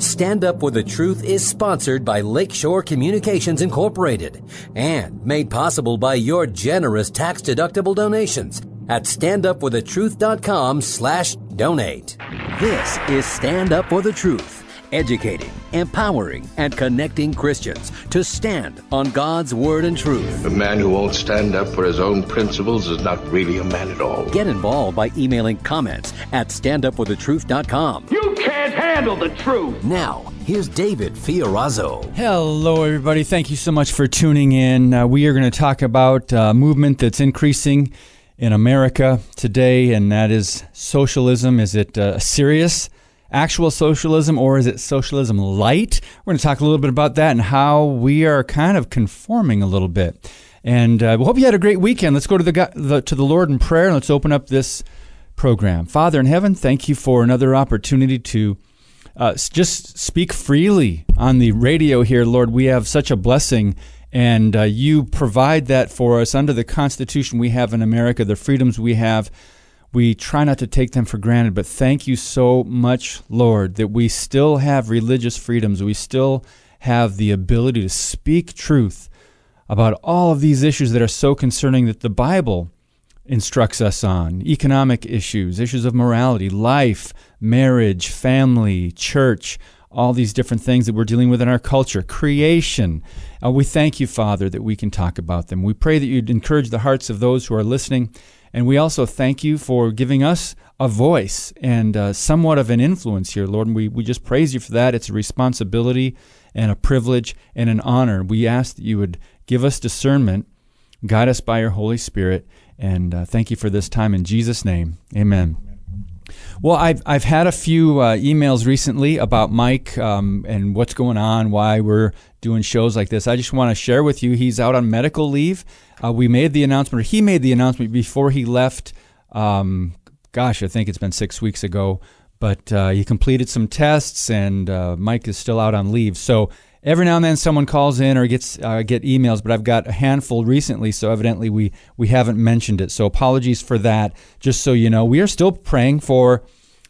Stand Up for the Truth is sponsored by Lakeshore Communications Incorporated and made possible by your generous tax-deductible donations at standupforthetruth.com slash donate. This is Stand Up for the Truth, educating, empowering, and connecting Christians to stand on God's Word and truth. A man who won't stand up for his own principles is not really a man at all. Get involved by emailing comments at standupforthetruth.com. You can't handle the truth. Now, here's David Fiorazo. Hello, everybody. Thank you so much for tuning in. Uh, we are going to talk about a movement that's increasing in America today, and that is socialism. Is it uh, serious, actual socialism, or is it socialism light? We're going to talk a little bit about that and how we are kind of conforming a little bit. And uh, we hope you had a great weekend. Let's go to the, the to the Lord in prayer, and let's open up this program. Father in heaven, thank you for another opportunity to. Uh, just speak freely on the radio here, Lord. We have such a blessing and uh, you provide that for us under the Constitution we have in America, the freedoms we have. We try not to take them for granted, but thank you so much, Lord, that we still have religious freedoms. We still have the ability to speak truth about all of these issues that are so concerning that the Bible instructs us on economic issues, issues of morality, life, marriage, family, church all these different things that we're dealing with in our culture, creation. Uh, we thank you, Father, that we can talk about them. We pray that you'd encourage the hearts of those who are listening. And we also thank you for giving us a voice and uh, somewhat of an influence here, Lord. And we, we just praise you for that. It's a responsibility and a privilege and an honor. We ask that you would give us discernment, guide us by your Holy Spirit, and uh, thank you for this time in Jesus' name. Amen. Well, I've I've had a few uh, emails recently about Mike um, and what's going on, why we're doing shows like this. I just want to share with you. He's out on medical leave. Uh, we made the announcement, or he made the announcement before he left. Um, gosh, I think it's been six weeks ago. But uh, he completed some tests, and uh, Mike is still out on leave. So every now and then someone calls in or gets uh, get emails, but I've got a handful recently, so evidently we we haven't mentioned it. So apologies for that. Just so you know, we are still praying for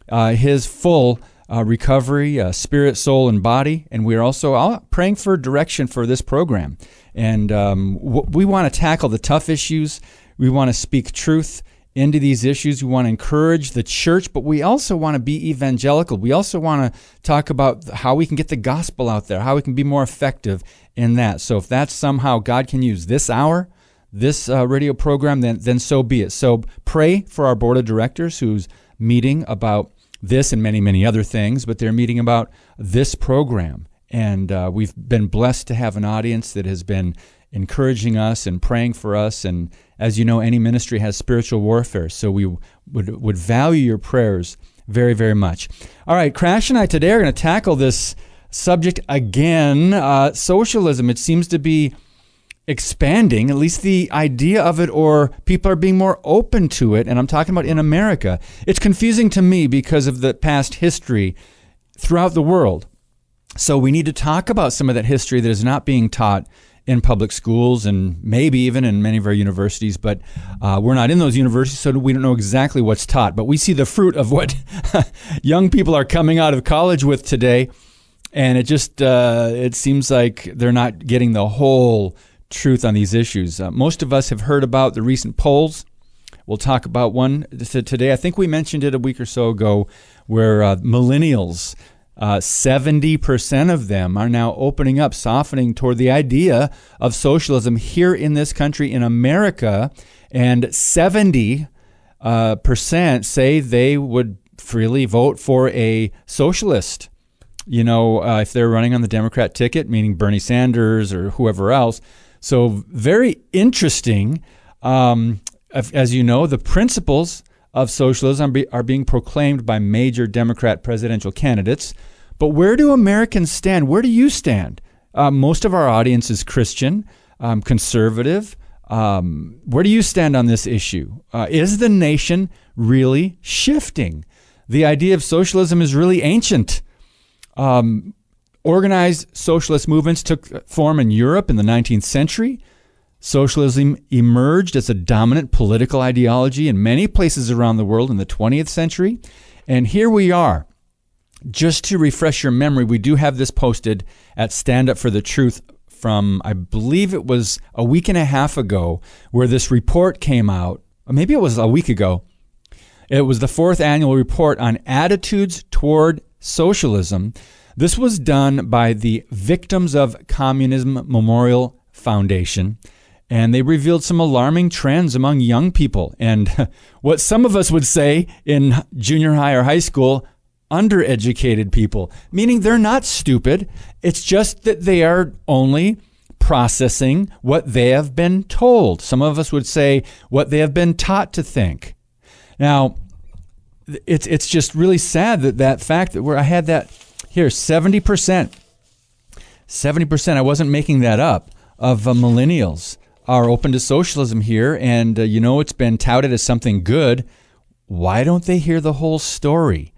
uh, his full. Uh, recovery, uh, spirit, soul, and body. And we're also uh, praying for direction for this program. And um, w- we want to tackle the tough issues. We want to speak truth into these issues. We want to encourage the church, but we also want to be evangelical. We also want to talk about how we can get the gospel out there, how we can be more effective in that. So if that's somehow God can use this hour, this uh, radio program, then then so be it. So pray for our board of directors who's meeting about this and many many other things, but they're meeting about this program. And uh, we've been blessed to have an audience that has been encouraging us and praying for us. And as you know, any ministry has spiritual warfare, so we would, would value your prayers very, very much. All right, Crash and I today are going to tackle this subject again uh, socialism. It seems to be expanding, at least the idea of it, or people are being more open to it. And I'm talking about in America. It's confusing to me because of the past history throughout the world. So we need to talk about some of that history that is not being taught in public schools and maybe even in many of our universities, but uh, we're not in those universities, so we don't know exactly what's taught. But we see the fruit of what young people are coming out of college with today, and it just uh, it seems like they're not getting the whole truth on these issues. Uh, most of us have heard about the recent polls. We'll talk about one today. I think we mentioned it a week or so ago, where uh, millennials uh, 70% of them are now opening up, softening toward the idea of socialism here in this country, in America. And 70 uh, percent say they would freely vote for a socialist. You know, uh, if they're running on the Democrat ticket, meaning Bernie Sanders or whoever else. So, very interesting. Um, as you know, the principles of socialism are being proclaimed by major Democrat presidential candidates. But where do Americans stand? Where do you stand? Uh, most of our audience is Christian, um, conservative. Um, where do you stand on this issue? Uh, is the nation really shifting? The idea of socialism is really ancient. Um, organized socialist movements took form in Europe in the 19th century. Socialism emerged as a dominant political ideology in many places around the world in the 20th century. And here we are just to refresh your memory, we do have this posted at Stand Up for the Truth from, I believe it was a week and a half ago, where this report came out. Maybe it was a week ago. It was the fourth annual report on attitudes toward socialism. This was done by the Victims of Communism Memorial Foundation and they revealed some alarming trends among young people and what some of us would say in junior high or high school undereducated people, meaning they're not stupid. It's just that they are only processing what they have been told. Some of us would say what they have been taught to think. Now, it's it's just really sad that that fact that where I had that here 70% 70% I wasn't making that up of uh, millennials are open to socialism here, and uh, you know it's been touted as something good. Why don't they hear the whole story?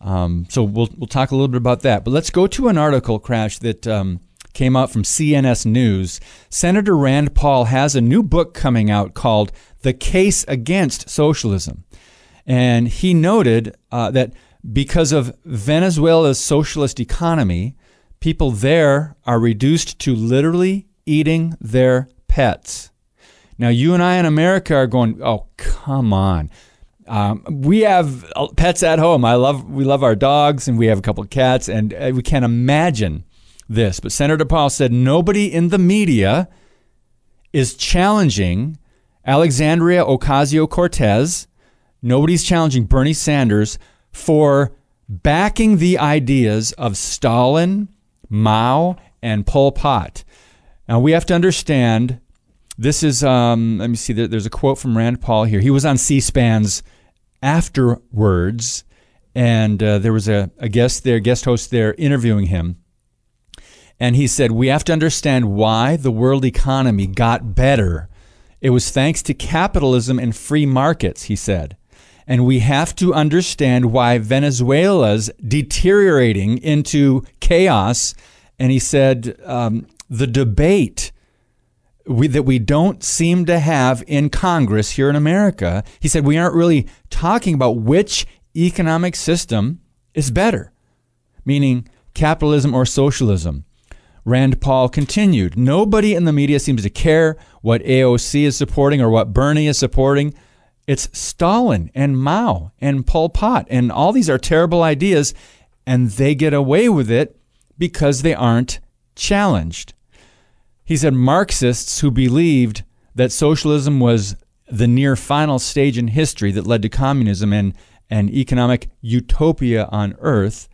Um, so we'll we'll talk a little bit about that. But let's go to an article crash that um, came out from CNS News. Senator Rand Paul has a new book coming out called "The Case Against Socialism," and he noted uh, that because of Venezuela's socialist economy, people there are reduced to literally eating their pets. Now, you and I in America are going, oh, come on. Um, we have uh, pets at home. I love, we love our dogs, and we have a couple of cats, and uh, we can't imagine this. But Senator Paul said nobody in the media is challenging Alexandria Ocasio Cortez. Nobody's challenging Bernie Sanders for backing the ideas of Stalin, Mao, and Pol Pot. Now we have to understand. This is um, let me see. There's a quote from Rand Paul here. He was on C-SPAN's afterwards, and uh, there was a, a guest there, guest host there, interviewing him. And he said, We have to understand why the world economy got better. It was thanks to capitalism and free markets, he said. And we have to understand why Venezuela's deteriorating into chaos. And he said, um, the debate we, that we don't seem to have in Congress here in America. He said we aren't really talking about which economic system is better, meaning capitalism or socialism. Rand Paul continued Nobody in the media seems to care what AOC is supporting or what Bernie is supporting. It's Stalin and Mao and Pol Pot, and all these are terrible ideas, and they get away with it because they aren't challenged. He said Marxists who believed that socialism was the near final stage in history that led to communism and, and economic utopia on earth.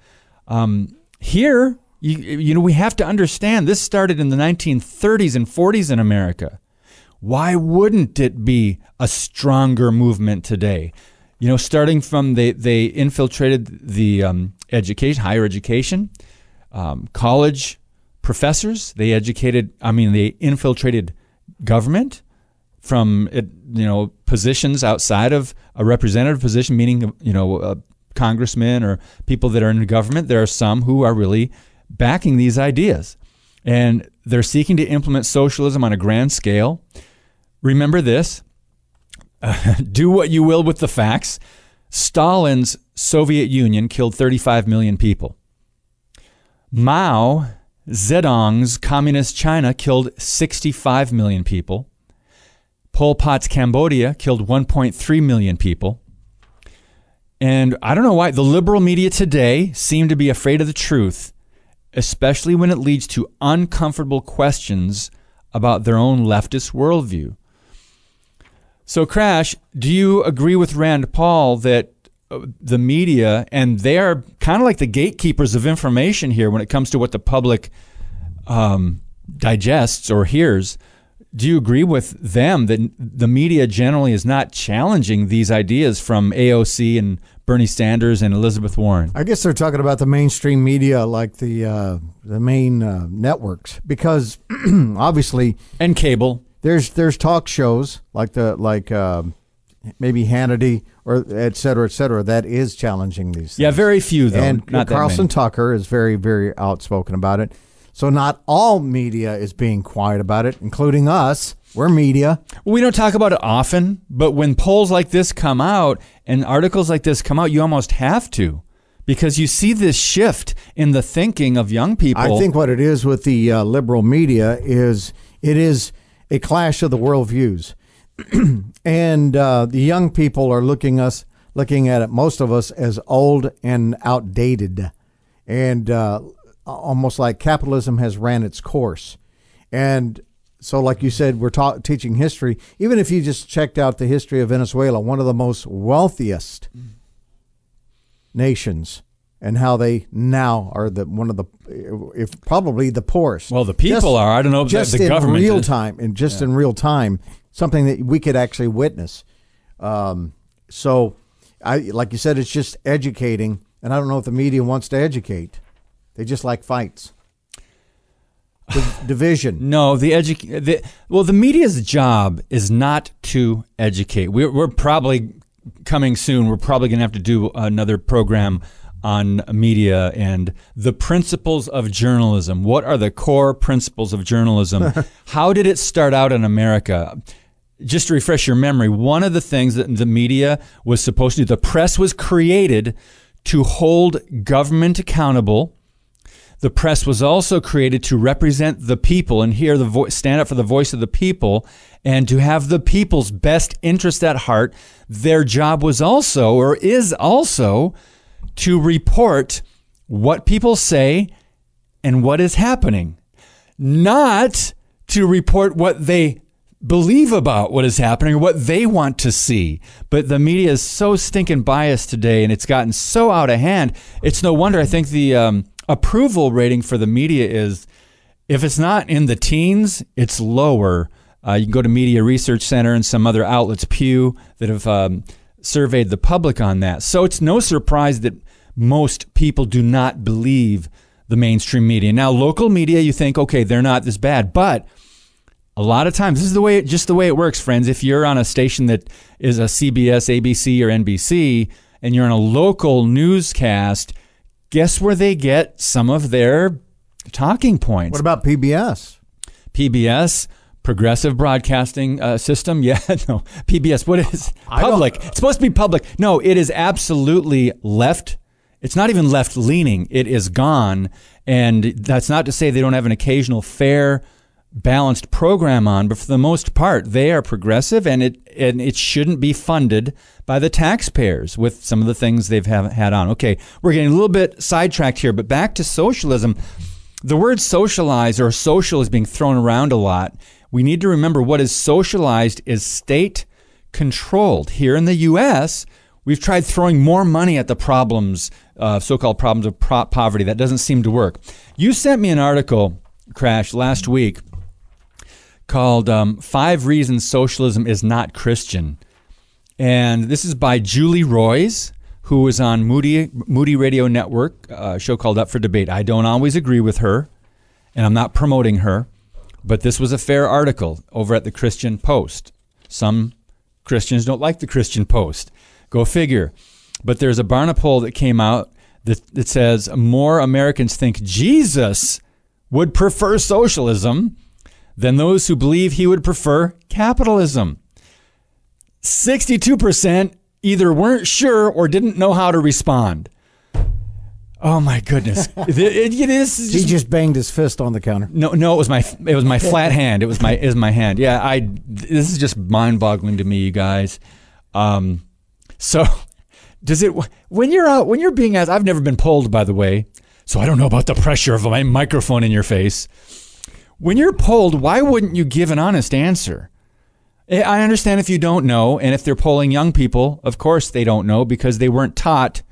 Um, here, you, you know, we have to understand this started in the 1930s and 40s in America. Why wouldn't it be a stronger movement today? You know, starting from they, they infiltrated the um, education, higher education, um, college professors. They educated, I mean, they infiltrated government from it. you know positions outside of a representative position, meaning you know uh, congressmen or people that are in government. There are some who are really backing these ideas, and they're seeking to implement socialism on a grand scale. Remember this: uh, do what you will with the facts. Stalin's Soviet Union killed 35 million people. Mao Zedong's communist China killed 65 million people. Pol Pot's Cambodia killed 1.3 million people. And I don't know why the liberal media today seem to be afraid of the truth, especially when it leads to uncomfortable questions about their own leftist worldview. So, Crash, do you agree with Rand Paul that the media, and they are kind of like the gatekeepers of information here when it comes to what the public um, digests or hears. Do you agree with them that the media generally is not challenging these ideas from AOC and Bernie Sanders and Elizabeth Warren? I guess they're talking about the mainstream media, like the uh, the main uh, networks, because obviously and cable. There's there's talk shows like the like. Uh, maybe Hannity or et cetera, et cetera, that is challenging these things. Yeah, very few though. And Carlson Tucker is very, very outspoken about it. So not all media is being quiet about it, including us. We're media. We don't talk about it often, but when polls like this come out and articles like this come out, you almost have to because you see this shift in the thinking of young people. I think what it is with the uh, liberal media is it is a clash of the worldviews, and uh, the young people are looking us looking at it. Most of us as old and outdated, and uh, almost like capitalism has ran its course, and so like you said, we're ta- teaching history. Even if you just checked out the history of Venezuela, one of the most wealthiest nations and how they now are the one of the if probably the poorest. Well, the people Just- are. I don't know if just the in government real is. time and just in real time, something that we could actually witness. Um, so, I like you said, it's just educating, and I don't know if the media wants to educate. They just like fights, Div- division. No, the edu- the well, the media's job is not to educate. We're, we're probably coming soon. We're probably going to have to do another program on media and the principles of journalism. What are the core principles of journalism? How did it start out in America? Just to refresh your memory, one of the things that the media was supposed to do, the press was created to hold government accountable. The press was also created to represent the people and hear the voice, stand up for the voice of the people, and to have the people's best interest at heart. Their job was also, or is also, to report what people say and what is happening, not to report what they believe about what is happening or what they want to see. But the media is so stinking biased today and it's gotten so out of hand. It's no wonder I think the um, approval rating for the media is if it's not in the teens, it's lower. Uh, you can go to Media Research Center and some other outlets, Pew, that have um, surveyed the public on that. So it's no surprise that most people do not believe the mainstream media. Now, local media, you think, okay, they're not this bad, but a lot of times this is the way just the way it works, friends. If you're on a station that is a CBS, ABC, or NBC, and you're on a local newscast, guess where they get some of their talking points? What about PBS? PBS, Progressive Broadcasting uh, System. Yeah, no, PBS. What is I public? It's supposed to be public. No, it is absolutely left. It's not even left leaning. It is gone. And that's not to say they don't have an occasional fair, balanced program on, but for the most part, they are progressive, and it and it shouldn't be funded by the taxpayers with some of the things they've have, had on. Okay, we're getting a little bit sidetracked here, but back to socialism. The word socialize or social is being thrown around a lot. We need to remember what is socialized is state controlled. Here in the U.S., we've tried throwing more money at the problems, uh, so called problems of pro- poverty. That doesn't seem to work. You sent me an article, Crash, last week called um, Five Reasons Socialism is Not Christian. And this is by Julie Roys, who was on Moody, Moody Radio Network, a show called Up for Debate. I don't always agree with her, and I'm not promoting her, but this was a fair article over at the Christian Post. Some Christians don't like the Christian Post. Go figure. But there's a Barna poll that came out that, that says more Americans think Jesus would prefer socialism than those who believe he would prefer capitalism. 62% either weren't sure or didn't know how to respond. Oh my goodness! It- it- it is He just- just banged his fist on the counter. no, no, it was my it was my flat hand. It was my is my hand. Yeah, I. This is just mind boggling to me, you guys. Um, so does it when you're out when you're being asked? I've never been polled, by the way, so I don't know about the pressure of my microphone in your face. When you're polled, why wouldn't you give an honest answer? Eh, I understand if you don't know, and if they're polling young people, of course they don't know because they weren't taught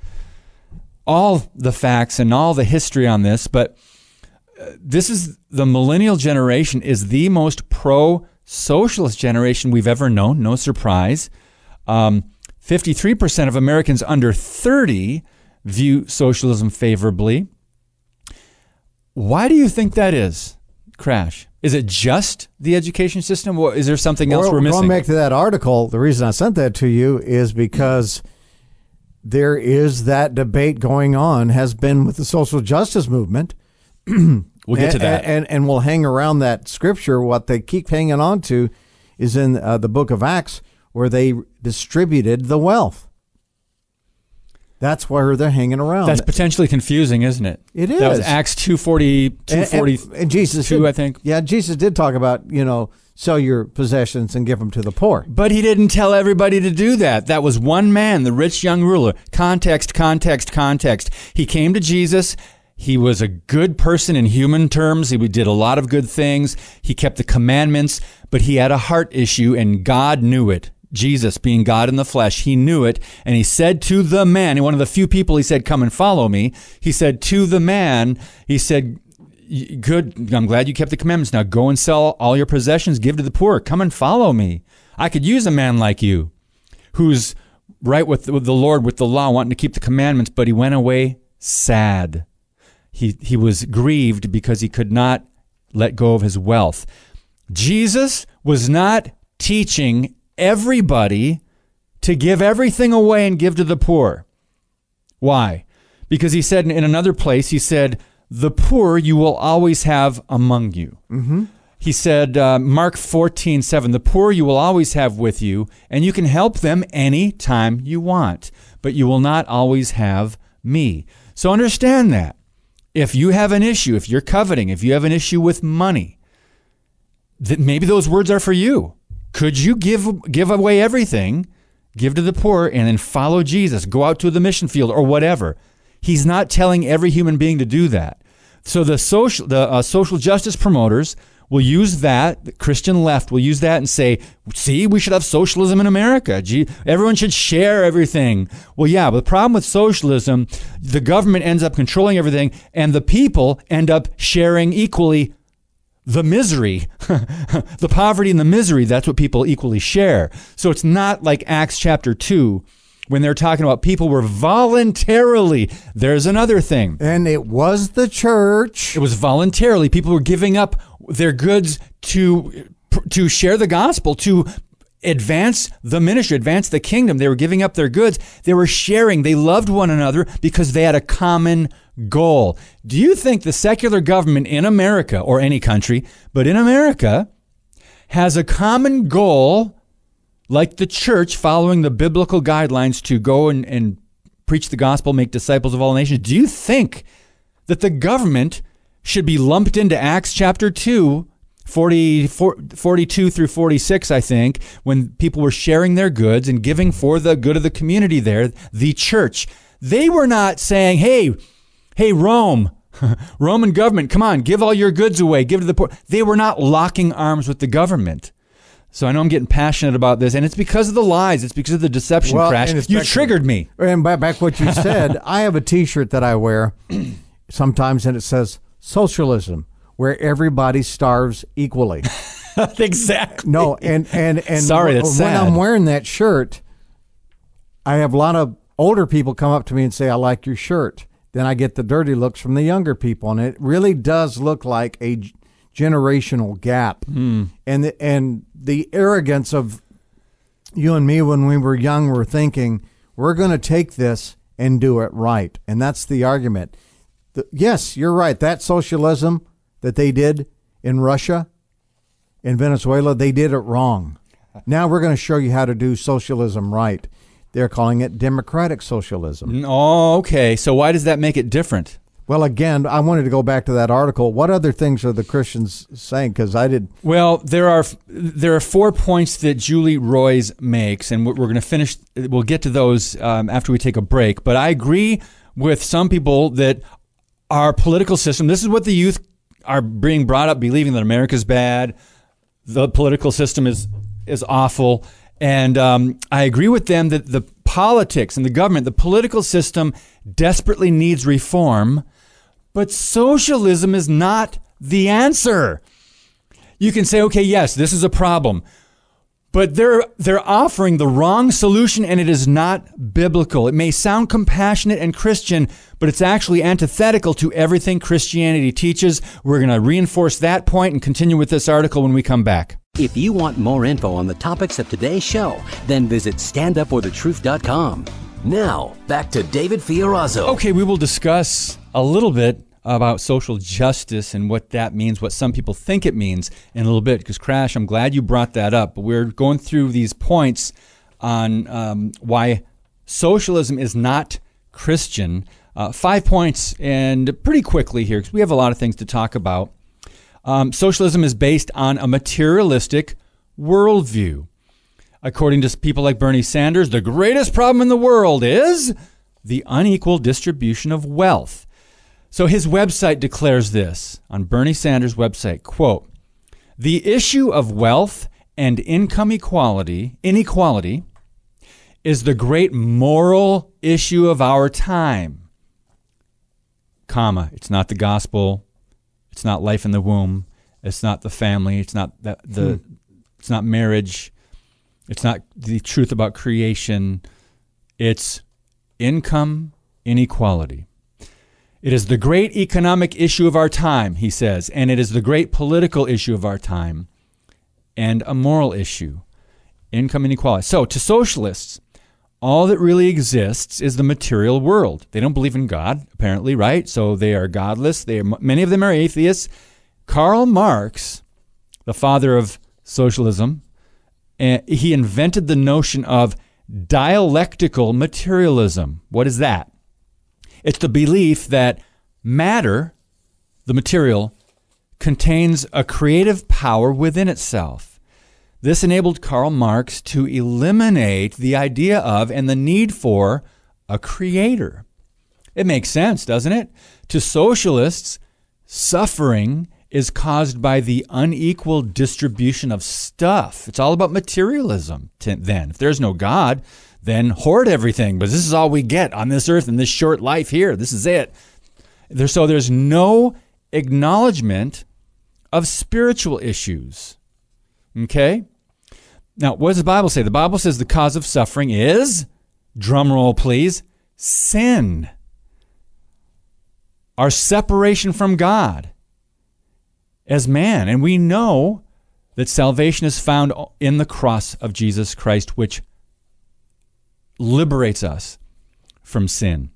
all the facts and all the history on this. But uh, this is the millennial generation is the most pro socialist generation we've ever known. No surprise. Um, 53% of Americans under 30 view socialism favorably. Why do you think that is, Crash? Is it just the education system, or is there something else Well, we're missing? Going back to that article, the reason I sent that to you is because there is that debate going on, has been with the social justice movement. we'll get to and, that. And, and we'll hang around that scripture. What they keep hanging on to is in uh, the book of Acts, where they distributed the wealth. That's where they're hanging around. That's potentially confusing, isn't it? It is. That was. Acts 240, And- and, and Jesus, two, did- I think. Yeah, Jesus did talk about you know sell your possessions and give them to the poor. But he didn't tell everybody to do that. That was one man, the rich young ruler. Context, context, context. He came to Jesus. He was a good person in human terms. He did a lot of good things. He kept the commandments, but he had a heart issue, and God knew it. Jesus, being God in the flesh, he knew it. And he said to the man, one of the few people he said, Come and follow me. He said to the man, He said, Good. I'm glad you kept the commandments. Now go and sell all your possessions, give to the poor. Come and follow me. I could use a man like you who's right with the Lord, with the law, wanting to keep the commandments, but he went away sad. He, he was grieved because he could not let go of his wealth. Jesus was not teaching everybody to give everything away and give to the poor. Why? Because he said in another place, he said, The poor you will always have among you. Mm-hmm. He said, uh, Mark 14, 7, The poor you will always have with you, and you can help them any time you want, but you will not always have me. So understand that. If you have an issue, if you're coveting, if you have an issue with money, that maybe those words are for you. Could you give give away everything, give to the poor, and then follow Jesus? Go out to the mission field or whatever. He's not telling every human being to do that. So the social the uh, social justice promoters will use that. The Christian left will use that and say, "See, we should have socialism in America. Gee, everyone should share everything." Well, yeah, but the problem with socialism, the government ends up controlling everything, and the people end up sharing equally the misery, the poverty and the misery, that's what people equally share. So it's not like Acts chapter 2 when they're talking about people were voluntarily. There's another thing. And it was the church. It was voluntarily. People were giving up their goods to to share the gospel, to advance the ministry, advance the kingdom. They were giving up their goods. They were sharing. They loved one another because they had a common goal. Do you think the secular government in America or any country, but in America, has a common goal like the church following the biblical guidelines to go and, and preach the gospel, make disciples of all nations? Do you think that the government should be lumped into Acts chapter 2, 40, 42 through 46, I think, when people were sharing their goods and giving for the good of the community there, the church. They were not saying, hey, hey, Rome, Roman government, come on, give all your goods away, give to the poor. They were not locking arms with the government. So I know I'm getting passionate about this, and it's because of the lies. It's because of the deception Well, crash. You triggered me. And back, what you said, I have a T-shirt that I wear sometimes, and it says "Socialism," where everybody starves equally. exactly. No, and and and Sorry, that's when sad. I'm wearing that shirt, I have a lot of older people come up to me and say, "I like your shirt." Then I get the dirty looks from the younger people, and it really does look like a generational gap. Hmm. And the, and the arrogance of you and me when we were young were thinking we're going to take this and do it right, and that's the argument. The, yes, you're right. That socialism that they did in Russia in Venezuela, they did it wrong. Now we're going to show you how to do socialism right. They're calling it democratic socialism. Oh, okay. So why does that make it different? Well, again, I wanted to go back to that article. What other things are the Christians saying? Because I did. Well, there are there are four points that Julie Roys makes, and we're, we're going to finish. We'll get to those um, after we take a break. But I agree with some people that our political system. This is what the youth are being brought up believing that America's bad, the political system is is awful, and um, I agree with them that the politics and the government, the political system, desperately needs reform. But socialism is not the answer you can say, okay, yes, this is a problem. But they're they're offering the wrong solution and it is not biblical. It may sound compassionate and Christian, but it's actually antithetical to everything Christianity teaches. We're going to reinforce that point and continue with this article when we come back. If you want more info on the topics of today's show, then visit standupforthetruth.com. Now, back to David Fiorazo. Okay, we will discuss a little bit about social justice and what that means, what some people think it means in a little bit. Because, Crash, I'm glad you brought that up. But we're going through these points on um, why socialism is not Christian. Uh, five points, and pretty quickly here, because we have a lot of things to talk about. Um, socialism is based on a materialistic worldview. According to people like Bernie Sanders, the greatest problem in the world is the unequal distribution of wealth. So his website declares this on Bernie Sanders' website, quote, "The issue of wealth and income equality, inequality is the great moral issue of our time." Comma, it's not the gospel, it's not life in the womb, it's not the family, it's not the, the hmm. it's not marriage, it's not the truth about creation, it's income inequality. It is the great economic issue of our time, he says, and it is the great political issue of our time and a moral issue income inequality. So, to socialists, all that really exists is the material world. They don't believe in God, apparently, right? So they are godless. They are, many of them are atheists. Karl Marx, the father of socialism, eh, he invented the notion of dialectical materialism. What is that? It's the belief that matter, the material, contains a creative power within itself. This enabled Karl Marx to eliminate the idea of and the need for a creator. It makes sense, doesn't it? To socialists, suffering is caused by the unequal distribution of stuff. It's all about materialism then. If there's no God, then hoard everything. But this is all we get on this earth in this short life here. This is it. There, so there's no acknowledgement of spiritual issues. Okay? Now, what does the Bible say? The Bible says the cause of suffering is, drumroll please, sin. Our separation from God as man. And we know that salvation is found in the cross of Jesus Christ, which liberates us from sin.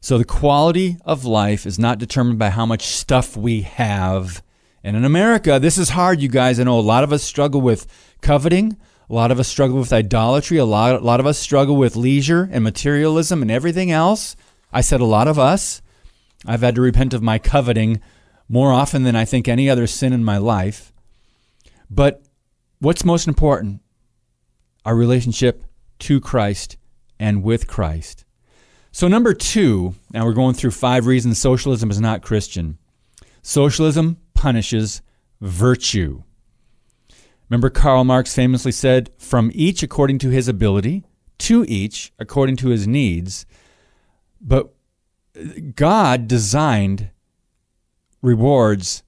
So the quality of life is not determined by how much stuff we have. And in America, this is hard, you guys. I know a lot of us struggle with coveting. A lot of us struggle with idolatry. A lot, a lot of us struggle with leisure and materialism and everything else. I said a lot of us. I've had to repent of my coveting more often than I think any other sin in my life. But what's most important? Our relationship to Christ and with Christ. So, number two, now we're going through five reasons socialism is not Christian. Socialism punishes virtue. Remember, Karl Marx famously said, From each according to his ability, to each according to his needs. But God designed rewards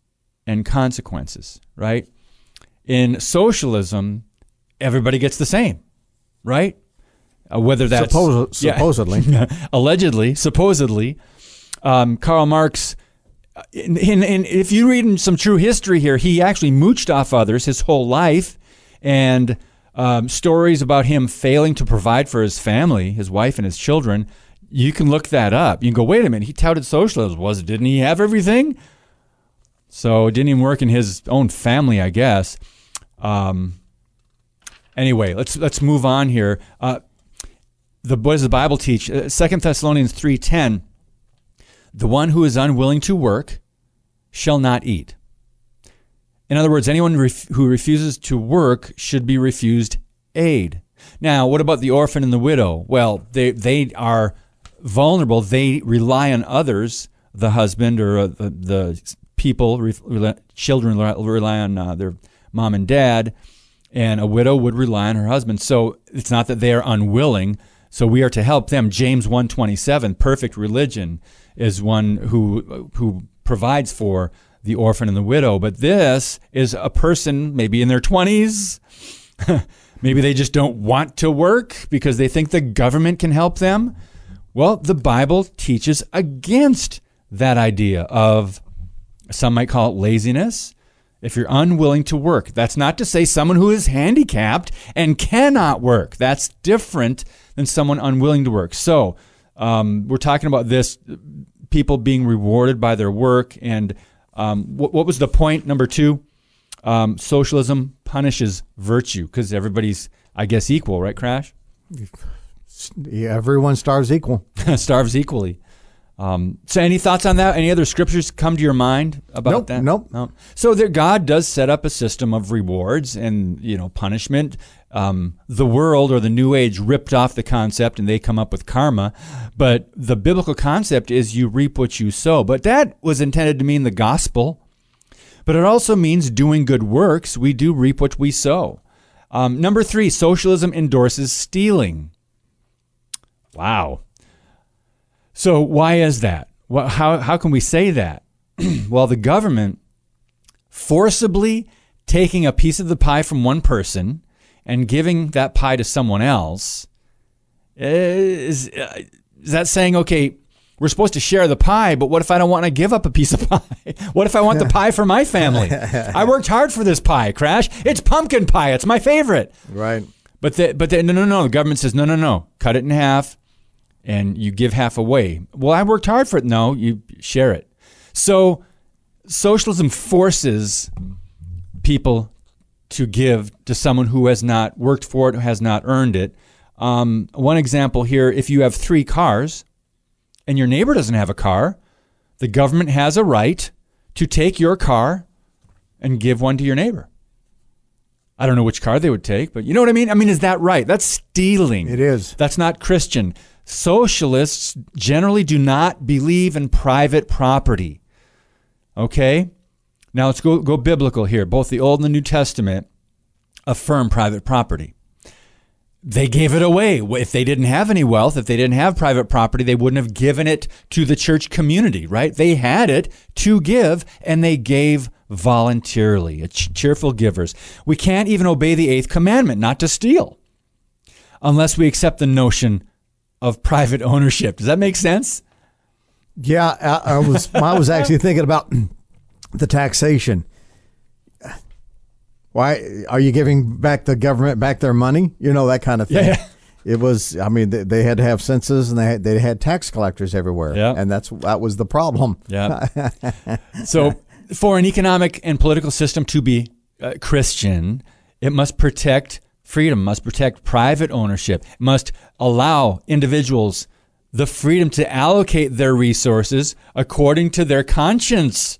and consequences, right? In socialism, everybody gets the same, right? Uh, whether that's Suppos- supposedly, yeah, allegedly, supposedly, um, Karl Marx in, in, in, if you read in some true history here, he actually mooched off others his whole life, and um, stories about him failing to provide for his family, his wife, and his children. You can look that up. You can go, wait a minute, he touted socialism. Was it? didn't he have everything? So it didn't even work in his own family, I guess. Um, anyway, let's let's move on here. Uh, the what does the Bible teach? Uh, Second Thessalonians three ten the one who is unwilling to work shall not eat. In other words, anyone ref- who refuses to work should be refused aid. Now, what about the orphan and the widow? Well, they, they are vulnerable. They rely on others, the husband or uh, the, the, people, re- children rely on uh, their mom and dad, and a widow would rely on her husband. So it's not that they are unwilling. So we are to help them. James 127, perfect religion is one who who provides for the orphan and the widow. But this is a person maybe in their 20s. maybe they just don't want to work because they think the government can help them. Well, the Bible teaches against that idea of some might call it laziness. If you're unwilling to work, that's not to say someone who is handicapped and cannot work. That's different than someone unwilling to work. So, um, we're talking about this people being rewarded by their work. And um, what, what, was the point? Number two, um, socialism punishes virtue because everybody's, I guess, equal, right, Crash? Everyone starves equal. starves equally. Um, so, any thoughts on that? Any other scriptures come to your mind about Nope, that? nope. No. So, there, God does set up a system of rewards and you know punishment. Um, the world or the New Age ripped off the concept, and they come up with karma. But the biblical concept is you reap what you sow. But that was intended to mean the gospel. But it also means doing good works. We do reap what we sow. Um, number three, socialism endorses stealing. Wow. So why is that? How, how can we say that? well, the government forcibly taking a piece of the pie from one person and giving that pie to someone else is, uh, is that saying, okay, we're supposed to share the pie, but what if I don't want to give up a piece of pie? what if I want the pie for my family? I worked hard for this pie, Crash. It's pumpkin pie. It's my favorite. Right. But the, but the, no no no the government says no no no cut it in half, and you give half away. Well, I worked hard for it. No, you share it. So socialism forces people to give to someone who has not worked for it, who has not earned it. Um, one example here: if you have three cars, and your neighbor doesn't have a car, the government has a right to take your car and give one to your neighbor. I don't know which car they would take, but you know what I mean? I mean, is that right? That's stealing. It is. That's not Christian. Socialists generally do not believe in private property. Okay? Now let's go, go biblical here. Both the Old and the New Testament affirm private property. They gave it away. If they didn't have any wealth, if they didn't have private property, they wouldn't have given it to the church community, right? They had it to give and they gave voluntarily, cheerful givers. We can't even obey the eighth commandment, not to steal, unless we accept the notion of private ownership. Does that make sense? Yeah, I, I was I was actually thinking about the taxation. Why are you giving back the government back their money? You know that kind of thing. Yeah. It was. I mean, they, they had to have census, and they had, they had tax collectors everywhere. Yeah. and that's that was the problem. Yeah. so, for an economic and political system to be uh, Christian, it must protect freedom, must protect private ownership, must allow individuals the freedom to allocate their resources according to their conscience.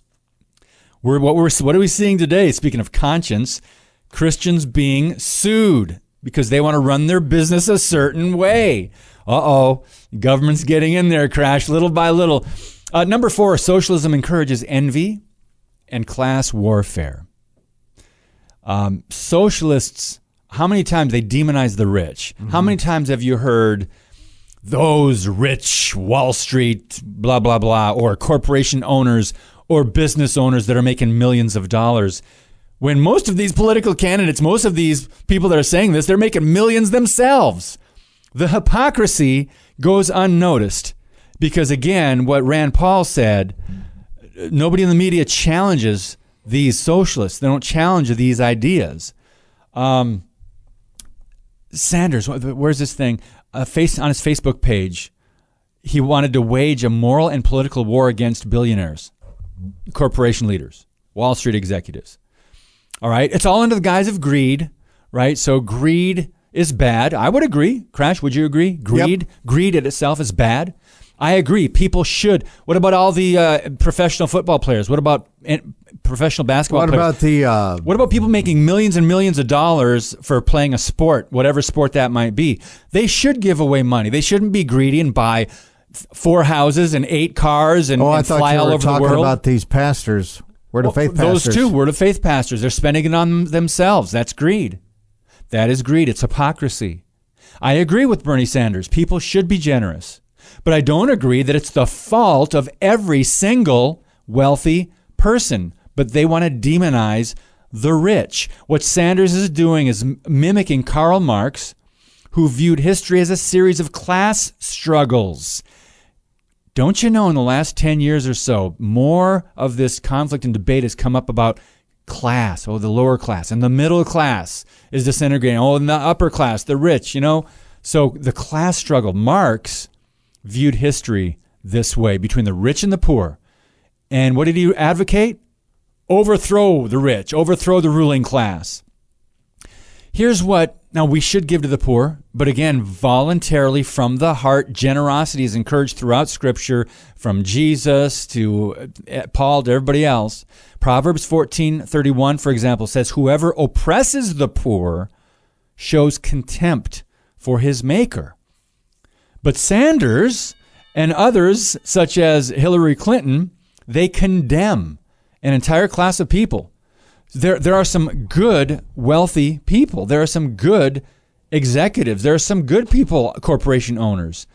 We're, what, we're, what are we seeing today? Speaking of conscience, Christians being sued because they want to run their business a certain way. Uh oh, government's getting in there, crash little by little. Uh, number four, socialism encourages envy and class warfare. Um, socialists, how many times they demonize the rich? Mm-hmm. How many times have you heard those rich Wall Street, blah, blah, blah, or corporation owners or business owners that are making millions of dollars? When most of these political candidates, most of these people that are saying this, they're making millions themselves. The hypocrisy goes unnoticed because, again, what Rand Paul said, nobody in the media challenges these socialists. They don't challenge these ideas. Um, Sanders, where's this thing? A face on his Facebook page, he wanted to wage a moral and political war against billionaires, corporation leaders, Wall Street executives. All right, it's all under the guise of greed, right? So greed is bad. I would agree. Crash, would you agree? Greed, yep. greed in itself is bad. I agree. People should. What about all the uh, professional football players? What about professional basketball what players? about the? Uh, what about people making millions and millions of dollars for playing a sport, whatever sport that might be? They should give away money. They shouldn't be greedy and buy four houses and eight cars and, oh, and fly all over the world. talking about these pastors, word well, of faith those pastors. two word of faith pastors. They're spending it on themselves. That's greed. That is greed. It's hypocrisy. I agree with Bernie Sanders. People should be generous. But I don't agree that it's the fault of every single wealthy person. But they want to demonize the rich. What Sanders is doing is mimicking Karl Marx, who viewed history as a series of class struggles. Don't you know, in the last 10 years or so, more of this conflict and debate has come up about class, oh, the lower class, and the middle class is disintegrating, oh, and the upper class, the rich, you know? So the class struggle, Marx viewed history this way between the rich and the poor. And what did he advocate? Overthrow the rich, overthrow the ruling class. Here's what now we should give to the poor, but again, voluntarily from the heart. Generosity is encouraged throughout Scripture, from Jesus to uh, Paul to everybody else. Proverbs fourteen thirty one, for example, says, "Whoever oppresses the poor shows contempt for his maker." But Sanders and others, such as Hillary Clinton, they condemn an entire class of people there there are some good wealthy people. There are some good executives. There are some good people, corporation owners.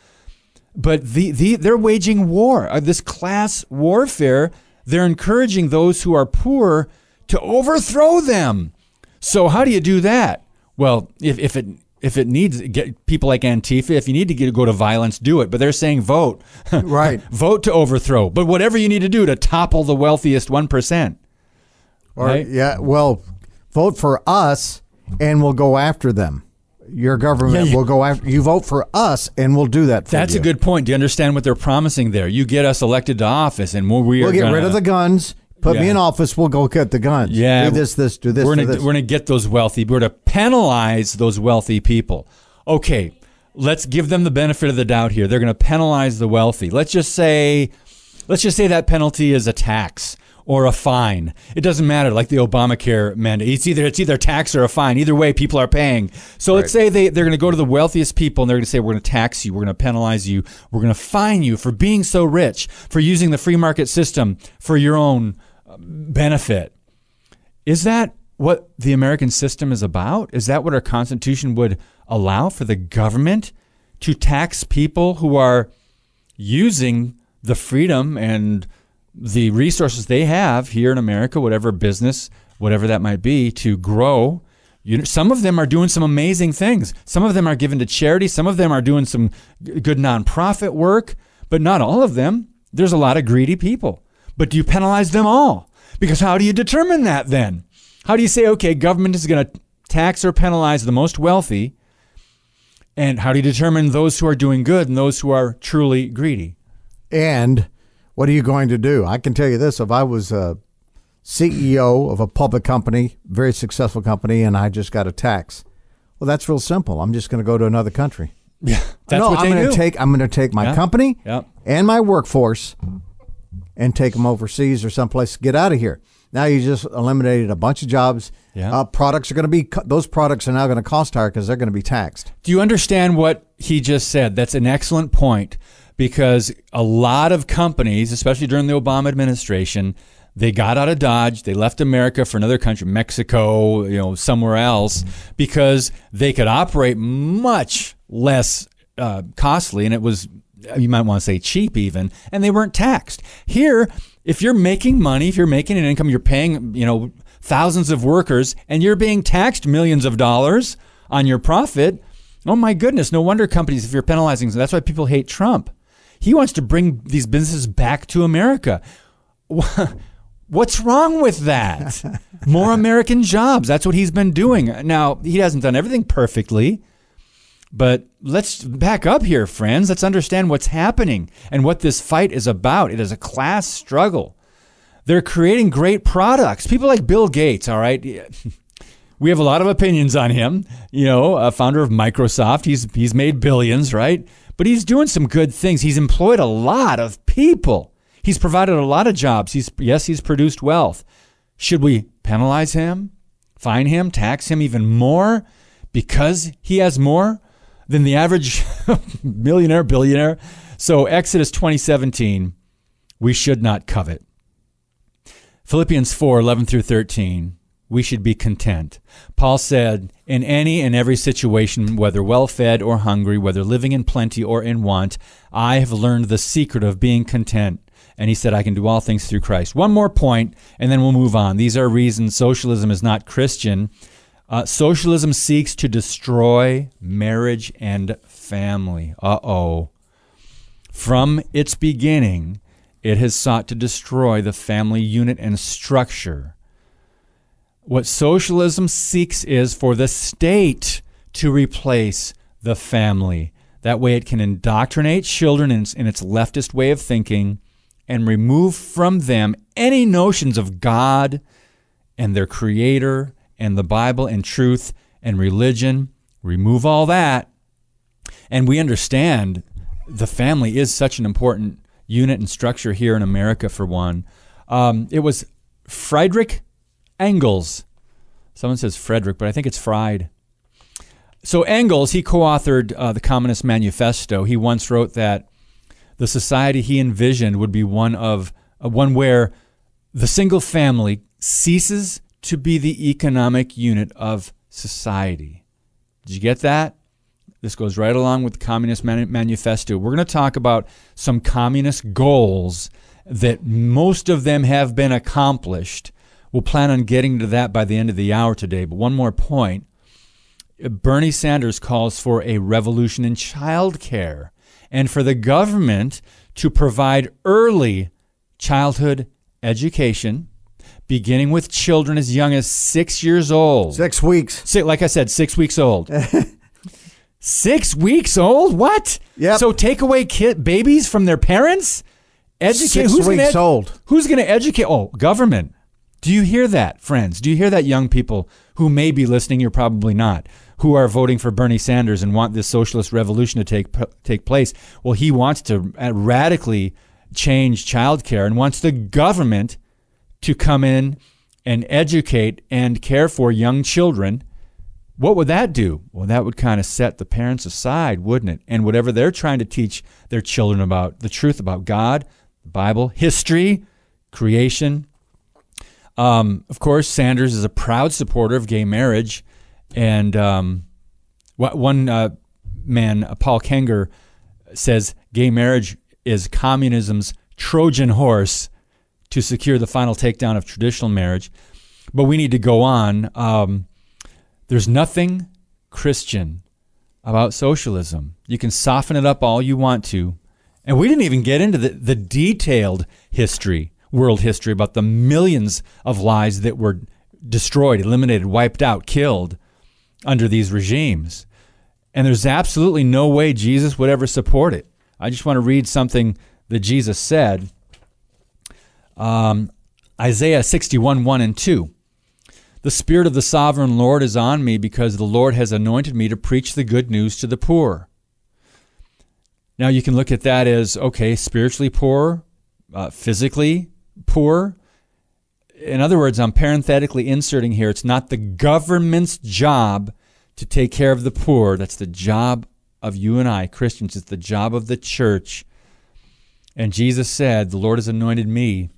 But the, the they're waging war, uh, this class warfare. They're encouraging those who are poor to overthrow them. So how do you do that? Well, if, if it if it needs get people like Antifa, if you need to get, go to violence, do it. But they're saying vote, right? vote to overthrow. But whatever you need to do to topple the wealthiest one percent. Or, right? Yeah, well, vote for us and we'll go after them. Your government yeah, will go after you. Vote for us, and we'll do that. That's you. That's a good point. Do you understand what they're promising there? You get us elected to office, and we'll, we we'll get gonna, rid of the guns. Put yeah. me in office. We'll go get the guns. Yeah, do this, this, do this. We're we're gonna get those wealthy. We're going to penalize those wealthy people. Okay, let's give them the benefit of the doubt here. They're going to penalize the wealthy. Let's just say, let's just say that penalty is a tax or a fine. It doesn't matter, like the Obamacare mandate. It's either it's either a tax or a fine. Either way, people are paying. So right. let's say they, they're going to go to the wealthiest people and they're going to say, we're going to tax you, we're going to penalize you, we're going to fine you for being so rich, for using the free market system for your own benefit. Is that what the American system is about? Is that what our Constitution would allow for the government to tax people who are using the freedom and the resources they have here in America, whatever business, whatever that might be, to grow. You know, some of them are doing some amazing things. Some of them are given to charity. Some of them are doing some good nonprofit work, but not all of them. There's a lot of greedy people. But do you penalize them all? Because how do you determine that then? How do you say, okay, government is going to tax or penalize the most wealthy? And how do you determine those who are doing good and those who are truly greedy? And what are you going to do? I can tell you this: if I was a CEO of a public company, very successful company, and I just got a tax, well, that's real simple. I'm just going to go to another country. Yeah, that's no, what I'm going to take. I'm going to take my yeah. company yeah. and my workforce and take them overseas or someplace. to Get out of here. Now you just eliminated a bunch of jobs. Yeah. Uh, products are going to be those products are now going to cost higher because they're going to be taxed. Do you understand what he just said? That's an excellent point because a lot of companies, especially during the Obama administration, they got out of Dodge. They left America for another country, Mexico, you know, somewhere else, because they could operate much less uh, costly, and it was Uh, you might want to say cheap even, and they weren't taxed. Here, if you're making money, if you're making an income, you're paying you know thousands of workers, and you're being taxed millions of dollars on your profit. Oh my goodness! No wonder companies, if you're penalizing, that's why people hate Trump he wants to bring these businesses back to America. What's wrong with that? More American jobs. That's what he's been doing. Now, he hasn't done everything perfectly, but let's back up here, friends. Let's understand what's happening and what this fight is about. It is a class struggle. They're creating great products. People like Bill Gates, all right? We have a lot of opinions on him. You know, a founder of Microsoft. He's he's made billions, right? but he's doing some good things. He's employed a lot of people. He's provided a lot of jobs. He's yes, he's produced wealth. Should we penalize him, fine him, tax him even more because he has more than the average millionaire, billionaire? So Exodus 2017, we should not covet. Philippians 4, 11 through 13, we should be content. Paul said, In any and every situation, whether well fed or hungry, whether living in plenty or in want, I have learned the secret of being content. And he said, I can do all things through Christ. One more point, and then we'll move on. These are reasons socialism is not Christian. Uh, socialism seeks to destroy marriage and family. Uh oh. From its beginning, it has sought to destroy the family unit and structure what socialism seeks is for the state to replace the family. That way, it can indoctrinate children in, in, its leftist way of thinking and remove from them any notions of God and their creator and the Bible and truth and religion Remove all that. And we understand the family is such an important unit and structure here in America, for one. Um, it was Friedrich Engels. Someone says Frederick, but I think it's Fried. So Engels, he co-authored uh, the Communist Manifesto. He once wrote that the society he envisioned would be one of uh, one where the single family ceases to be the economic unit of society. Did you get that? This goes right along with the Communist Manifesto. We're going to talk about some communist goals that most of them have been accomplished. We'll plan on getting to that by the end of the hour today. But one more point Bernie Sanders calls for a revolution in childcare and for the government to provide early childhood education, beginning with children as young as six years old. Six weeks. Six, like I said, six weeks old. six weeks old? What? Yep. So take away kid, babies from their parents? Educate. Six who's weeks ed- old. Who's going to educate? Oh, government. Do you hear that, friends? Do you hear that, young people who may be listening? You're probably not. Who are voting for Bernie Sanders and want this socialist revolution to take take place? Well, he wants to uh, radically change childcare and wants the government to come in and educate and care for young children. What would that do? Well, that would kind of set the parents aside, wouldn't it? And whatever they're trying to teach their children about the truth about God, the Bible, history, creation. Um, of course, Sanders is a proud supporter of gay marriage. And um, one uh, man, uh, Paul Kengor, says gay marriage is communism's Trojan horse to secure the final takedown of traditional marriage. But we need to go on. Um, there's nothing Christian about socialism. You can soften it up all you want to. And we didn't even get into the, the detailed history, world history, about the millions of lives that were destroyed, eliminated, wiped out, killed under these regimes. And there's absolutely no way Jesus would ever support it. I just want to read something that Jesus said. Um, Isaiah 61, 1 and 2. The Spirit of the Sovereign Lord is on me because the Lord has anointed me to preach the good news to the poor. Now you can look at that as okay, spiritually poor, uh, physically poor. In other words, I'm parenthetically inserting here it's not the government's job to take care of the poor. That's the job of you and I, Christians. It's the job of the church. And Jesus said, The Lord has anointed me,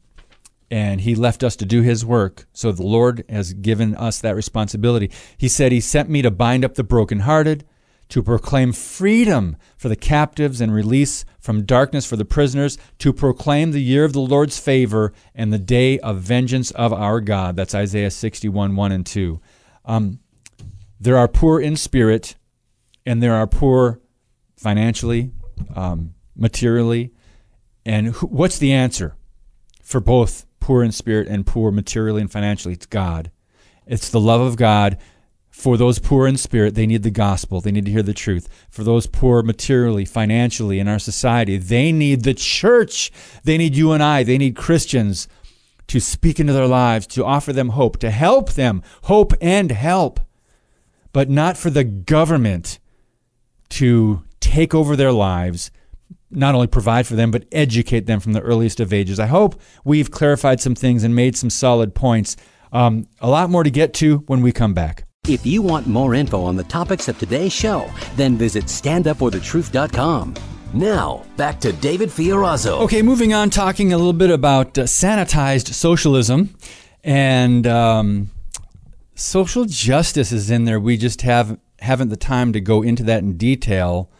and He left us to do His work. So the Lord has given us that responsibility. He said, He sent me to bind up the brokenhearted to proclaim freedom for the captives and release from darkness for the prisoners, to proclaim the year of the Lord's favor and the day of vengeance of our God. That's Isaiah 61, 1 and 2. Um, there are poor in spirit, and there are poor financially, um, materially. And wh- what's the answer for both poor in spirit and poor materially and financially? It's God. It's the love of God for those poor in spirit, they need the gospel. They need to hear the truth. For those poor materially, financially in our society, they need the church. They need you and I. They need Christians to speak into their lives, to offer them hope, to help them, hope and help, but not for the government to take over their lives, not only provide for them, but educate them from the earliest of ages. I hope we've clarified some things and made some solid points. Um, a lot more to get to when we come back. If you want more info on the topics of today's show, then visit standupforthetruth.com. Now, back to David Fiorazo. Okay, moving on, talking a little bit about uh, sanitized socialism and um, social justice is in there. We just have haven't the time to go into that in detail.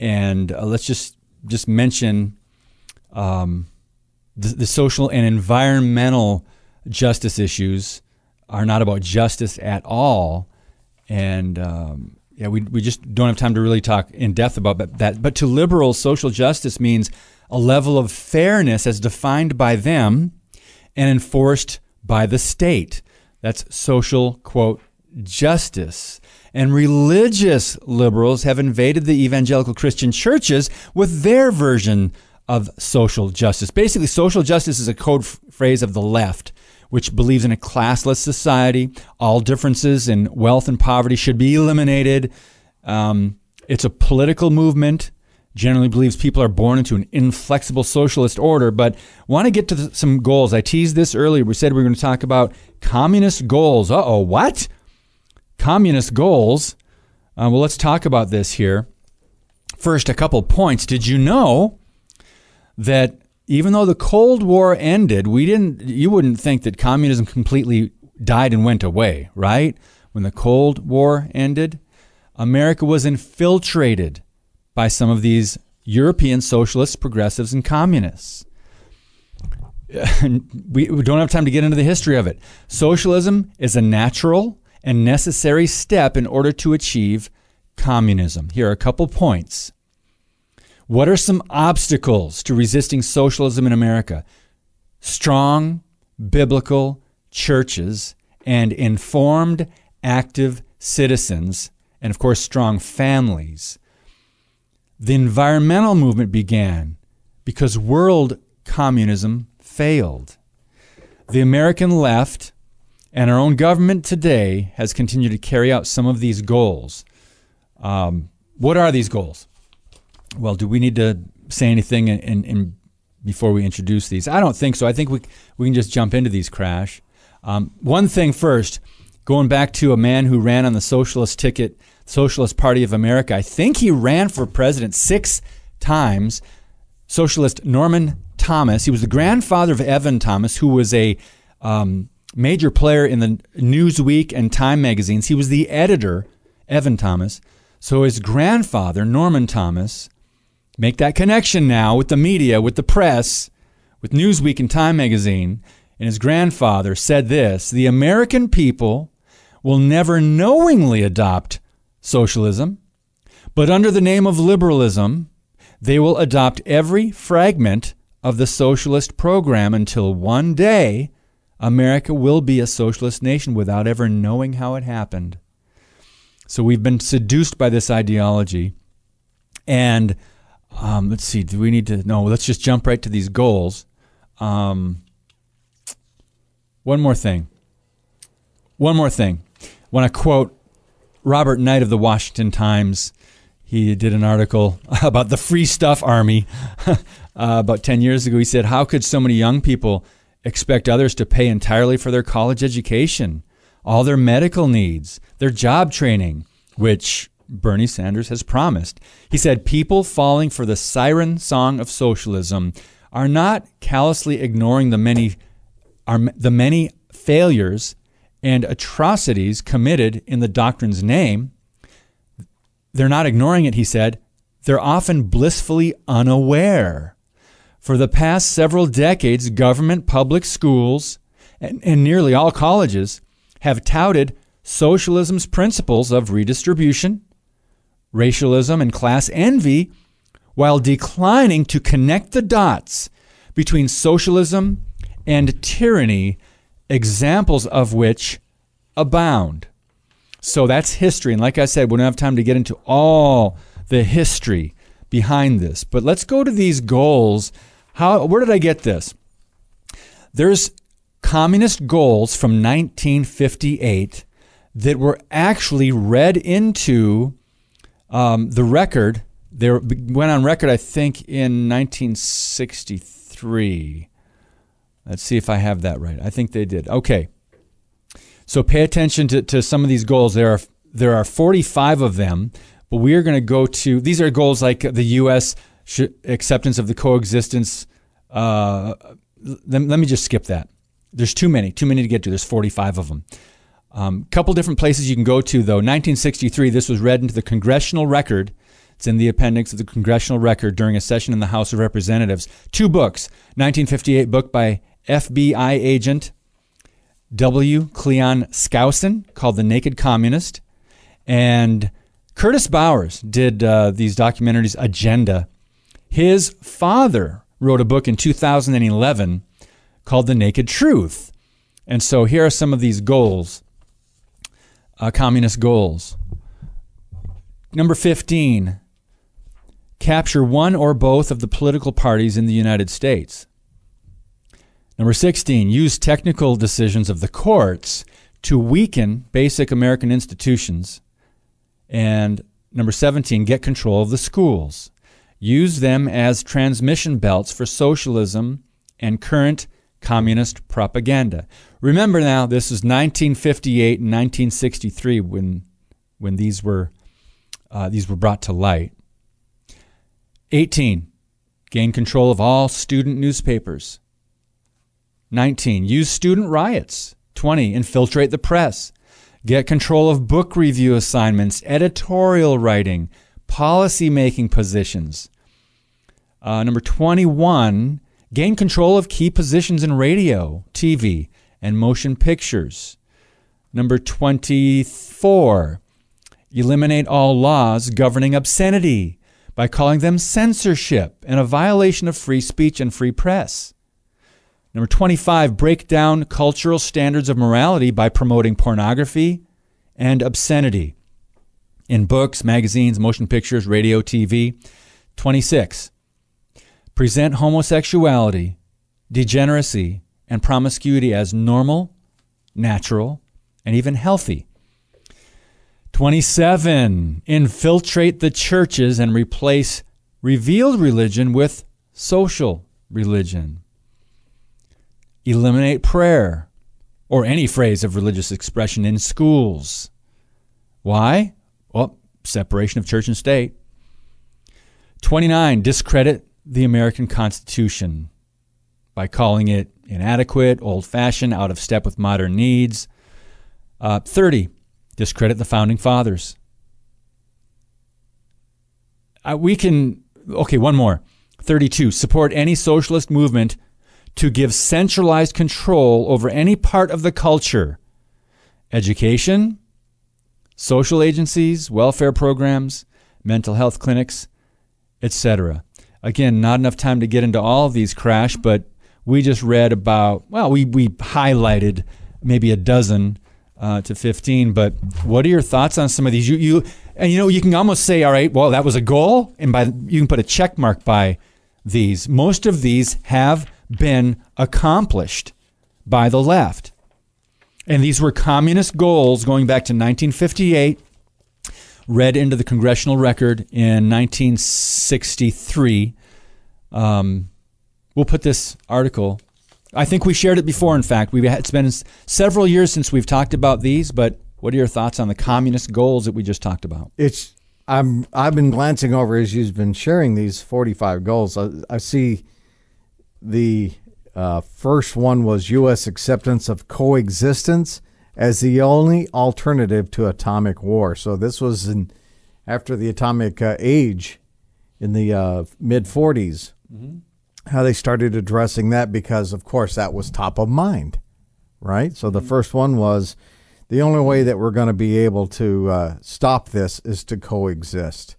And uh, let's just just mention um, the, the social and environmental justice issues are not about justice at all. And um, yeah, we, we just don't have time to really talk in depth about that. But to liberals, social justice means a level of fairness as defined by them and enforced by the state. That's social, quote, justice. And religious liberals have invaded the evangelical Christian churches with their version of social justice. Basically, social justice is a code f- phrase of the left which believes in a classless society. All differences in wealth and poverty should be eliminated. Um, it's a political movement. Generally believes people are born into an inflexible socialist order, but want to get to the, some goals. I teased this earlier. We said we are going to talk about communist goals. Uh oh, what? Communist goals? Uh, well, let's talk about this here. First, a couple points. Did you know that even though the Cold War ended, we didn't you wouldn't think that communism completely died and went away, right? When the Cold War ended, America was infiltrated by some of these European socialists, progressives, and communists. we, don't have time to get into the history of it. Socialism is a natural and necessary step in order to achieve communism. Here are a couple points. What are some obstacles to resisting socialism in America? Strong biblical churches and informed, active citizens, and of course, strong families the environmental movement began because world communism failed. The American left and our own government today has continued to carry out some of these goals. Um, what are these goals? Well, do we need to say anything in, in, in, before we introduce these? I don't think so. I think we, we can just jump into these, Crash. Um, one thing first, going back to a man who ran on the socialist ticket Socialist Party of America. I think he ran for president six times. Socialist Norman Thomas. He was the grandfather of Evan Thomas, who was a um, major player in the Newsweek and Time magazines. He was the editor, Evan Thomas. So his grandfather, Norman Thomas, make that connection now with the media, with the press, with Newsweek and Time magazine. And his grandfather said this The American people will never knowingly adopt socialism, but under the name of liberalism, they will adopt every fragment of the socialist program until one day America will be a socialist nation without ever knowing how it happened. So we've been seduced by this ideology. And um, let's see, do we need to? No, let's just jump right to these goals. Um, one more thing. One more thing. I want to quote Robert Knight of the Washington Times. He did an article about the Free Stuff Army uh, about 10 years ago. He said, How could so many young people expect others to pay entirely for their college education, all their medical needs, their job training, which Bernie Sanders has promised? He said, People falling for the siren song of socialism are not callously ignoring the many, are, the many failures and atrocities committed in the doctrine's name, they're not ignoring it, he said. They're often blissfully unaware. For the past several decades, government, public schools, and, and nearly all colleges have touted socialism's principles of redistribution, racialism, and class envy while declining to connect the dots between socialism and tyranny examples of which abound. So that's history. And like I said, we don't have time to get into all the history behind this. But let's go to these goals. How where did I get this? There's communist goals from 1958 that were actually read into um, the record. They went on record, I think, in 1963. Let's see if I have that right. I think they did. Okay. So pay attention to, to some of these goals. There are there are 45 of them, but we are going to go to these are goals like the U.S. Sh- acceptance of the coexistence. Uh, let, let, me just skip that. There's too many, too many to get to. There's 45 of them. A um, couple different places you can go to though. 1963, this was read into the congressional record it's in the appendix of the congressional record during a session in the House of Representatives. Two books 1958 book by FBI agent W. Cleon Skousen called The Naked Communist. And Curtis Bowers did uh, these documentaries, Agenda. His father wrote a book in 2011 called The Naked Truth. And so here are some of these goals, uh, communist goals. Number 15, capture one or both of the political parties in the United States. Number 16, use technical decisions of the courts to weaken basic American institutions. And number 17, get control of the schools. Use them as transmission belts for socialism and current communist propaganda. Remember now, this is 1958 and 1963 when, when these, were, uh, these were brought to light. 18. Gain control of all student newspapers. 19. Use student riots. 20. Infiltrate the press. Get control of book review assignments, editorial writing, policy making positions. Uh, number 21. Gain control of key positions in radio, TV, and motion pictures. Number 24. Eliminate all laws governing obscenity by calling them censorship and a violation of free speech and free press. Number 25, break down cultural standards of morality by promoting pornography and obscenity in books, magazines, motion pictures, radio, TV. 26, present homosexuality, degeneracy, and promiscuity as normal, natural, and even healthy. 27. Infiltrate the churches and replace revealed religion with social religion. Eliminate prayer or any phrase of religious expression in schools. Why? Separation of church and state. 29. Discredit the American Constitution by calling it inadequate, old fashioned, out of step with modern needs. Uh, 30. Discredit the founding fathers. Uh, we can, okay, one more. 32. Support any socialist movement to give centralized control over any part of the culture education, social agencies, welfare programs, mental health clinics, etc. Again, not enough time to get into all of these crash, but we just read about, well, we, we highlighted maybe a dozen uh, to 15. But what are your thoughts on some of these? You, you, and you know, you can almost say, all right, well, that was a goal, and by you can put a check mark by these. Most of these have been accomplished by the left. And these were communist goals going back to 1958, read into the congressional record in 1963. Um, we'll put this article. I think we shared it before, in fact. We've had, it's been several years since we've talked about these, but what are your thoughts on the communist goals that we just talked about? It's I'm I've been glancing over as you've been sharing these 45 goals. I, I see the uh, first one was U.S. acceptance of coexistence as the only alternative to atomic war. So this was in, after the atomic uh, age in the uh, mid 40s. Mm-hmm. How they started addressing that because, of course, that was top of mind, right? So the mm-hmm. first one was the only way that we're going to be able to uh, stop this is to coexist.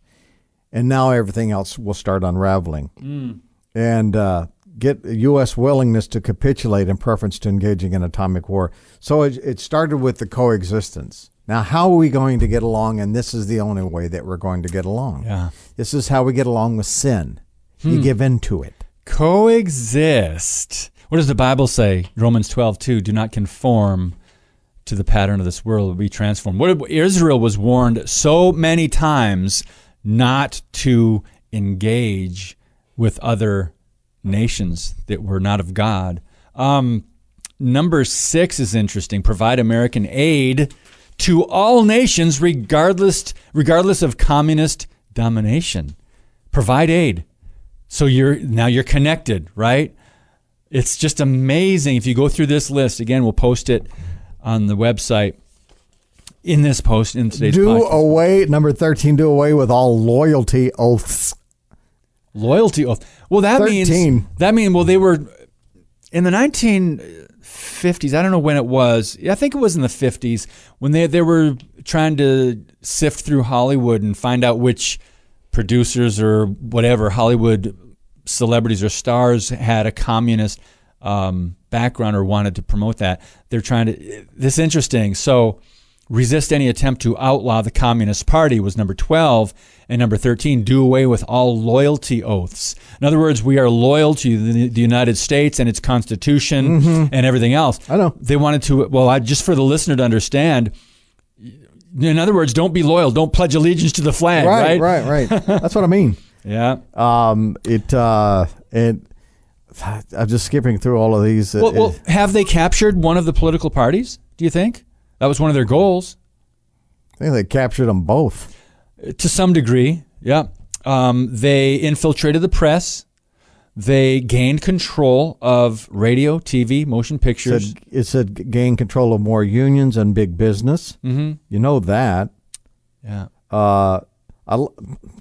And now everything else will start unraveling. Mm. And uh, get U.S. willingness to capitulate in preference to engaging in atomic war. So it, it, started with the coexistence. Now, how are we going to get along? And this is the only way that we're going to get along. Yeah. This is how we get along with sin. Hmm. You give in to it. Coexist. What does the Bible say? Romans 12, 2. Do not conform to the pattern of this world, be transformed. What Israel was warned so many times not to engage with other nations that were not of God. Um, number six is interesting. Provide American aid to all nations, regardless regardless of communist domination. Provide aid. So you're now you're connected, right? It's just amazing if you go through this list. Again, we'll post it on the website in this post in today's do podcast. away number 13 do away with all loyalty oaths Loyalty oath. Well, that 13. means that mean well they were in the 1950s. I don't know when it was. I think it was in the 50s when they they were trying to sift through Hollywood and find out which producers or whatever Hollywood celebrities or stars had a communist um, background or wanted to promote that. They're trying to. This interesting. So resist any attempt to outlaw the Communist Party was number 12. And number 13, do away with all loyalty oaths. In other words, we are loyal to the, the United States and its Constitution and everything else. Mm-hmm. I know. They wanted to, well, I, just for the listener to understand, in other words, don't be loyal. Don't pledge allegiance to the flag, Right, right? right, right. That's what I mean. Yeah. Um, it uh, it. I'm just skipping through all of these. Well, well, have they captured one of the political parties? Do you think that was one of their goals? I think they captured them both. To some degree, yeah. Um, they infiltrated the press. They gained control of radio, TV, motion It pictures. said, it said gain control of more unions and big business. Mm-hmm. You know that. yeah. Uh, I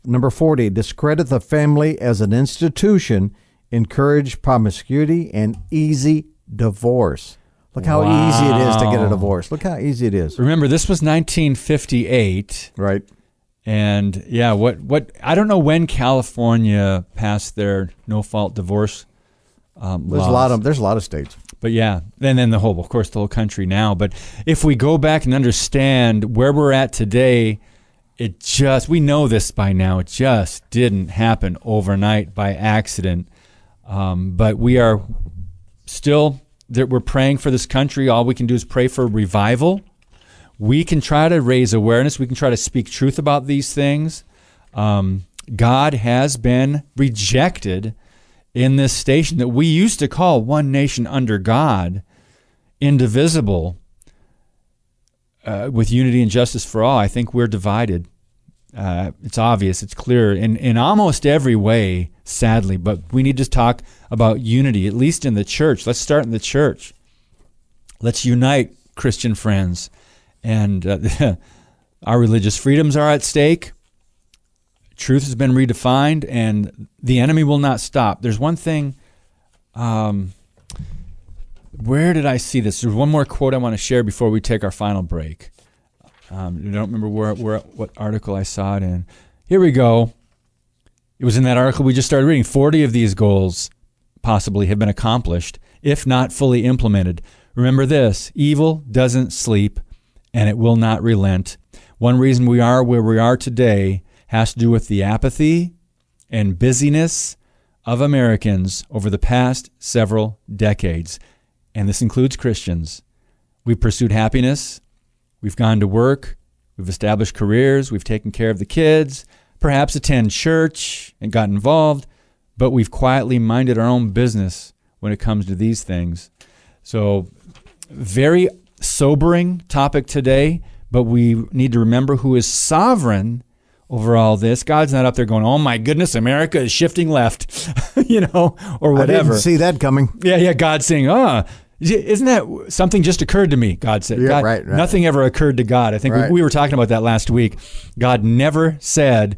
number 40, discredit the family as an institution, encourage promiscuity and easy divorce. Look how easy it is to get a divorce. Look how easy it is. Remember, this was 1958, Right. and yeah, what what I don't know when California passed their no fault divorce. Um, There's a lot of there's a lot of states. But yeah, and then the whole, of course, the whole country now. But if we go back and understand where we're at today, it just, we know this by now, it just didn't happen overnight by accident. Um, but we are still, that we're praying for this country. All we can do is pray for revival. We can try to raise awareness. We can try to speak truth about these things. Um, God has been rejected in this station that we used to call one nation under God, indivisible, uh, with unity and justice for all. I think we're divided. Uh, it's obvious, it's clear in, in almost every way, sadly, but we need to talk about unity, at least in the church. Let's start in the church. Let's unite, Christian friends. And uh, our religious freedoms are at stake truth has been redefined and the enemy will not stop. There's one thing. Um, where did I see this? There's one more quote I want to share before we take our final break. Um, I don't remember where, where what article I saw it in. Here we go. It was in that article we just started reading. 40 of these goals possibly have been accomplished, if not fully implemented. Remember this evil doesn't sleep and it will not relent. One reason we are where we are today has to do with the apathy and busyness of Americans over the past several decades. And this includes Christians. We've pursued happiness, we've gone to work, we've established careers, we've taken care of the kids, perhaps attend church and got involved, but we've quietly minded our own business when it comes to these things. So, very sobering topic today, but we need to remember who is sovereign over all this. God's not up there going, "Oh my goodness, America is shifting left," you know, or whatever. I didn't see that coming. Yeah, yeah. God saying, "Ah, isn't that something just occurred to me?" God said, Yeah, God, right, right. Nothing ever occurred to God. I think Right. we, we were talking about that last week. God never said,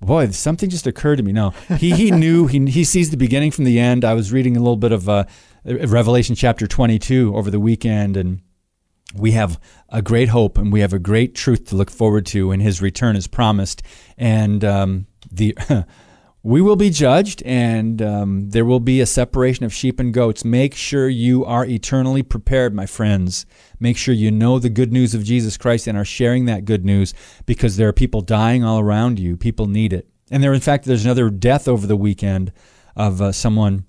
"Boy, something just occurred to me." No, he he knew. He he sees the beginning from the end. I was reading a little bit of uh, Revelation chapter twenty-two over the weekend, and we have a great hope and we have a great truth to look forward to, and His return is promised. And um, the we will be judged, and um, there will be a separation of sheep and goats. Make sure you are eternally prepared, my friends. Make sure you know the good news of Jesus Christ and are sharing that good news, because there are people dying all around you. People need it, and there, in fact, there's another death over the weekend of uh, someone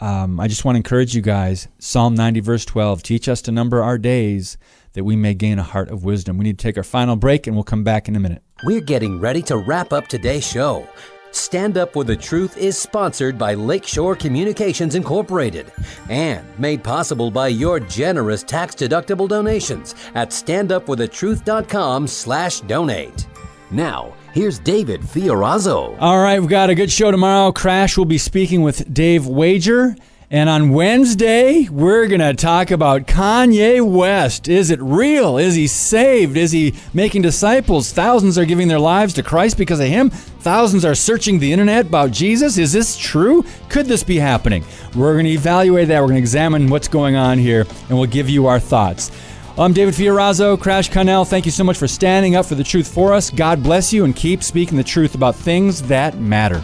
um, I just want to encourage you guys. Psalm 90, verse 12 teach us to number our days that we may gain a heart of wisdom. We need to take our final break and we'll come back in a minute. We're getting ready to wrap up today's show. Stand Up for the Truth is sponsored by Lakeshore Communications Incorporated and made possible by your generous tax-deductible donations at standupforthetruth.com slash donate. Now, here's David Fiorazo. All right, we've got a good show tomorrow. Crash will be speaking with Dave Wager. And on Wednesday, we're going to talk about Kanye West. Is it real? Is he saved? Is he making disciples? Thousands are giving their lives to Christ because of him. Thousands are searching the internet about Jesus. Is this true? Could this be happening? We're going to evaluate that. We're going to examine what's going on here, and we'll give you our thoughts. I'm David Fiorazo, Crash Connell. Thank you so much for standing up for the truth for us. God bless you and keep speaking the truth about things that matter.